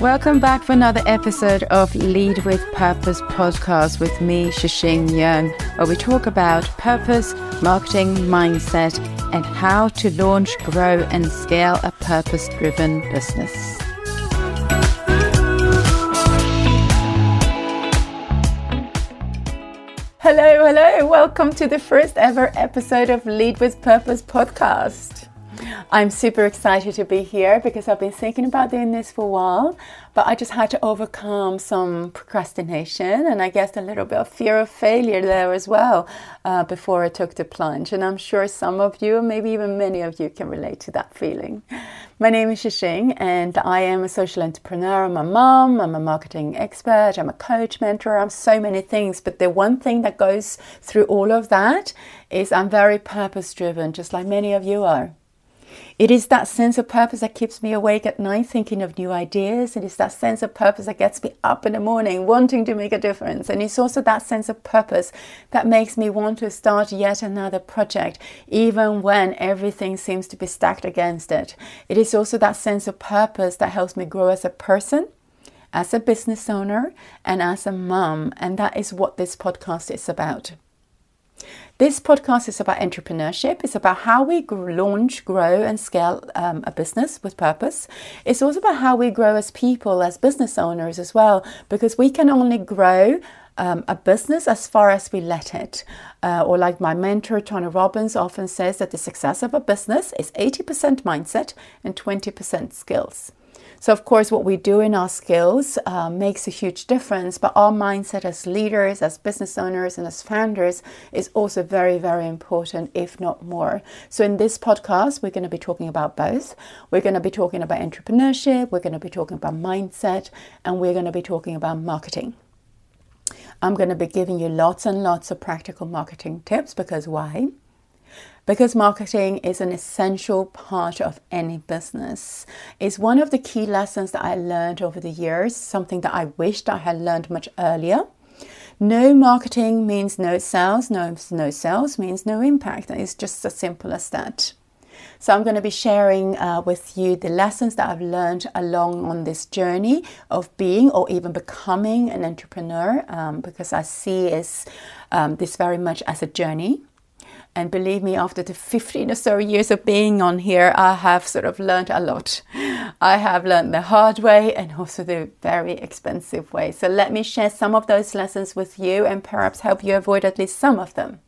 Welcome back for another episode of Lead with Purpose podcast with me, Tze Ching Yeung, where we talk about purpose, marketing, mindset, and how to launch, grow, and scale a purpose driven business. Hello, hello. Welcome to the first ever episode of Lead with Purpose podcast. I'm super excited to be here because I've been thinking about doing this for a while, but I just had to overcome some procrastination and I guess a little bit of fear of failure there as well uh, before I took the plunge. And I'm sure some of you, maybe even many of you, can relate to that feeling. My name is Tze Ching and I am a social entrepreneur. I'm a mom, I'm a marketing expert, I'm a coach, mentor, I'm so many things. But the one thing that goes through all of that is I'm very purpose driven, just like many of you are. It is that sense of purpose that keeps me awake at night thinking of new ideas. It is that sense of purpose that gets me up in the morning wanting to make a difference. And it's also that sense of purpose that makes me want to start yet another project, even when everything seems to be stacked against it. It is also that sense of purpose that helps me grow as a person as a business owner and as a mom. And that is what this podcast is about. This podcast is about entrepreneurship. It's about how we launch, grow, and scale um, a business with purpose. It's also about how we grow as people, as business owners as well, because we can only grow um, a business as far as we let it. Uh, or, like my mentor, Tony Robbins, often says that the success of a business is 80% mindset and 20% skills. So, of course, what we do in our skills uh, makes a huge difference, but our mindset as leaders, as business owners, and as founders is also very, very important, if not more. So, in this podcast, we're going to be talking about both. We're going to be talking about entrepreneurship, we're going to be talking about mindset, and we're going to be talking about marketing. I'm going to be giving you lots and lots of practical marketing tips because why? Because marketing is an essential part of any business. It's one of the key lessons that I learned over the years, something that I wished I had learned much earlier. No marketing means no sales, no, no sales means no impact. It's just as simple as that. So, I'm going to be sharing uh, with you the lessons that I've learned along on this journey of being or even becoming an entrepreneur um, because I see um, this very much as a journey. And believe me, after the 15 or so years of being on here, I have sort of learned a lot. I have learned the hard way and also the very expensive way. So let me share some of those lessons with you and perhaps help you avoid at least some of them.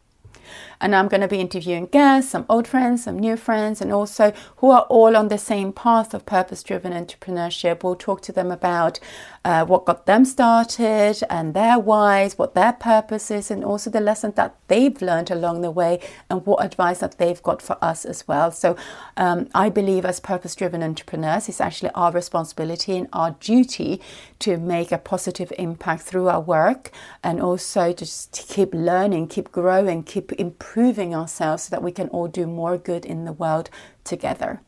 And I'm going to be interviewing guests, some old friends, some new friends, and also who are all on the same path of purpose driven entrepreneurship. We'll talk to them about uh, what got them started and their whys, what their purpose is, and also the lessons that they've learned along the way and what advice that they've got for us as well. So um, I believe as purpose driven entrepreneurs, it's actually our responsibility and our duty to make a positive impact through our work and also just to keep learning, keep growing, keep improving ourselves so that we can all do more good in the world together.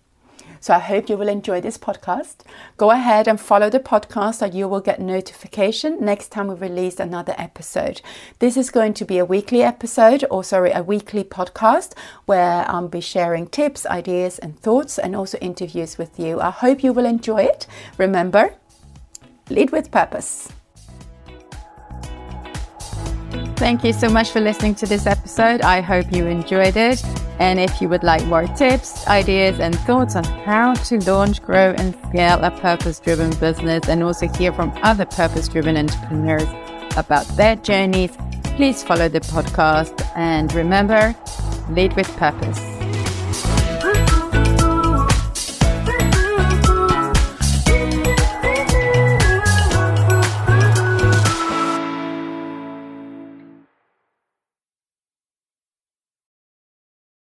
So I hope you will enjoy this podcast. Go ahead and follow the podcast so you will get notification next time we release another episode. This is going to be a weekly episode or sorry, a weekly podcast where I'll be sharing tips, ideas and thoughts and also interviews with you. I hope you will enjoy it. Remember, lead with purpose. Thank you so much for listening to this episode. I hope you enjoyed it. And if you would like more tips, ideas, and thoughts on how to launch, grow, and scale a purpose driven business, and also hear from other purpose driven entrepreneurs about their journeys, please follow the podcast. And remember, lead with purpose.